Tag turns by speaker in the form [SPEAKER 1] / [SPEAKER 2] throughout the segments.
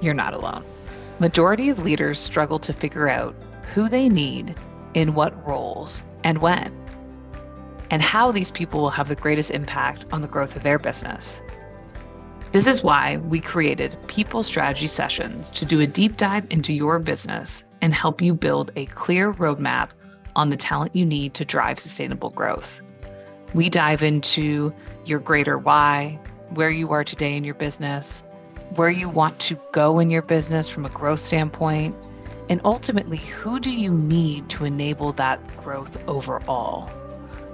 [SPEAKER 1] You're not alone. Majority of leaders struggle to figure out who they need, in what roles, and when, and how these people will have the greatest impact on the growth of their business. This is why we created People Strategy Sessions to do a deep dive into your business and help you build a clear roadmap on the talent you need to drive sustainable growth. We dive into your greater why, where you are today in your business, where you want to go in your business from a growth standpoint, and ultimately, who do you need to enable that growth overall?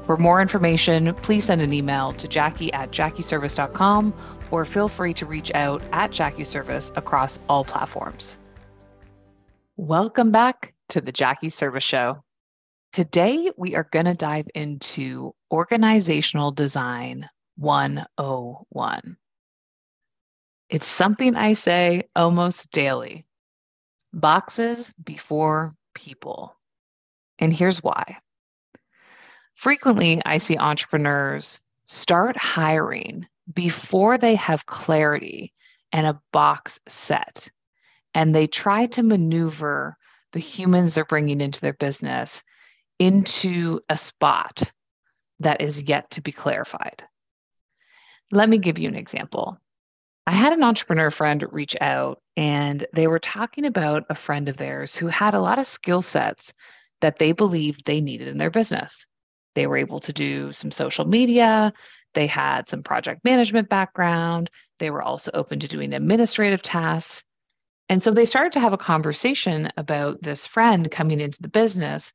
[SPEAKER 1] For more information, please send an email to jackie at jackieserviss.com or feel free to reach out at Jackie Serviss across all platforms. Welcome back to the Jackie Serviss Show. Today, we are going to dive into Organizational Design 101. It's something I say almost daily boxes before people. And here's why. Frequently, I see entrepreneurs start hiring before they have clarity and a box set. And they try to maneuver the humans they're bringing into their business into a spot that is yet to be clarified. Let me give you an example. I had an entrepreneur friend reach out and they were talking about a friend of theirs who had a lot of skill sets that they believed they needed in their business. They were able to do some social media, they had some project management background, they were also open to doing administrative tasks. And so they started to have a conversation about this friend coming into the business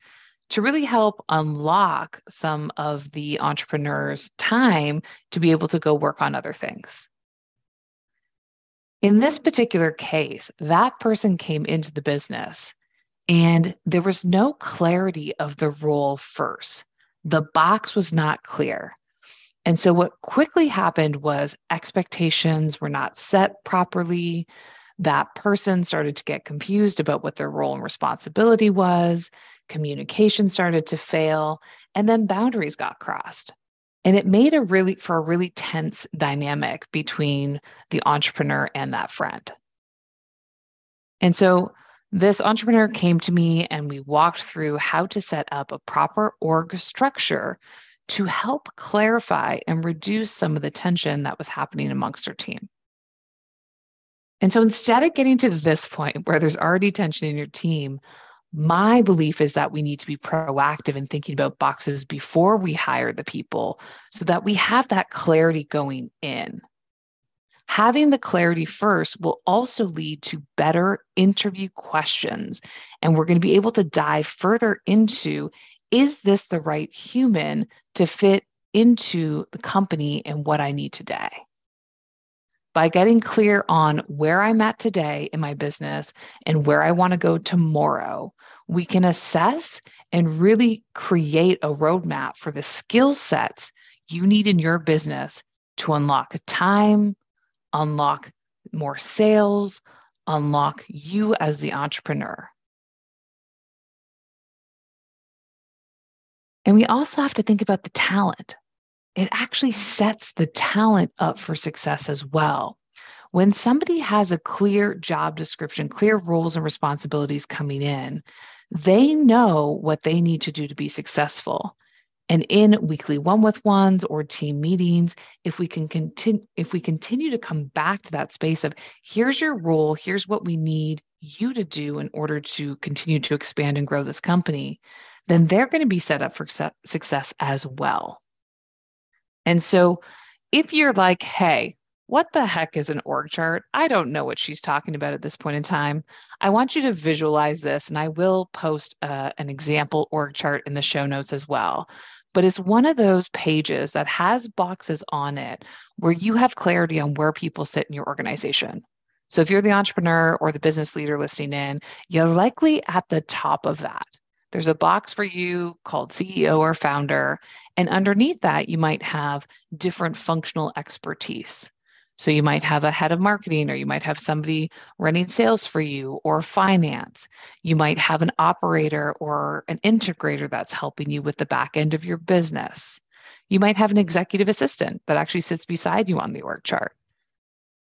[SPEAKER 1] to really help unlock some of the entrepreneur's time to be able to go work on other things. In this particular case, that person came into the business and there was no clarity of the role first. The box was not clear. And so, what quickly happened was expectations were not set properly. That person started to get confused about what their role and responsibility was. Communication started to fail. And then boundaries got crossed. And it made a really, for a really tense dynamic between the entrepreneur and that friend. And so this entrepreneur came to me and we walked through how to set up a proper org structure to help clarify and reduce some of the tension that was happening amongst our team. And so instead of getting to this point where there's already tension in your team, my belief is that we need to be proactive in thinking about boxes before we hire the people so that we have that clarity going in. Having the clarity first will also lead to better interview questions. And we're going to be able to dive further into is this the right human to fit into the company and what I need today? By getting clear on where I'm at today in my business and where I want to go tomorrow, we can assess and really create a roadmap for the skill sets you need in your business to unlock time, unlock more sales, unlock you as the entrepreneur. And we also have to think about the talent. It actually sets the talent up for success as well. When somebody has a clear job description, clear roles and responsibilities coming in, they know what they need to do to be successful. And in weekly one with ones or team meetings, if we can continue if we continue to come back to that space of here's your role, here's what we need you to do in order to continue to expand and grow this company, then they're going to be set up for success as well. And so if you're like, hey, what the heck is an org chart? I don't know what she's talking about at this point in time. I want you to visualize this, and I will post uh, an example org chart in the show notes as well. But it's one of those pages that has boxes on it where you have clarity on where people sit in your organization. So if you're the entrepreneur or the business leader listening in, you're likely at the top of that. There's a box for you called CEO or founder. And underneath that, you might have different functional expertise. So you might have a head of marketing, or you might have somebody running sales for you, or finance. You might have an operator or an integrator that's helping you with the back end of your business. You might have an executive assistant that actually sits beside you on the org chart.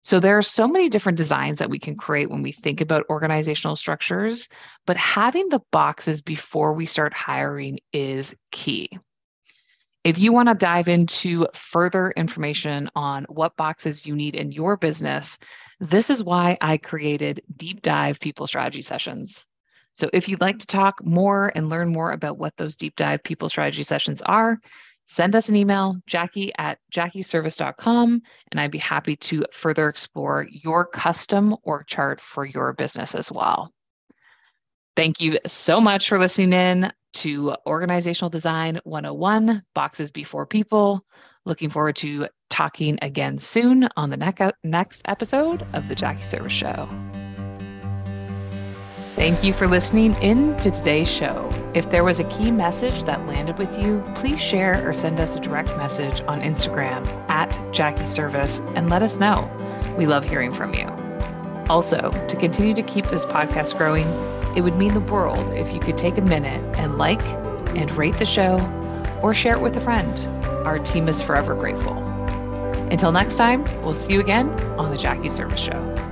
[SPEAKER 1] So there are so many different designs that we can create when we think about organizational structures, but having the boxes before we start hiring is key. If you want to dive into further information on what boxes you need in your business, this is why I created deep dive people strategy sessions. So if you'd like to talk more and learn more about what those deep dive people strategy sessions are, send us an email, Jackie at jackieserviss.com, and I'd be happy to further explore your custom org chart for your business as well. Thank you so much for listening in to Organizational Design 101 Boxes Before People. Looking forward to talking again soon on the next episode of The Jackie Serviss Show. Thank you for listening in to today's show. If there was a key message that landed with you, please share or send us a direct message on Instagram at Jackie Serviss and let us know. We love hearing from you. Also, to continue to keep this podcast growing, it would mean the world if you could take a minute and like and rate the show or share it with a friend. Our team is forever grateful. Until next time, we'll see you again on the Jackie Serviss Show.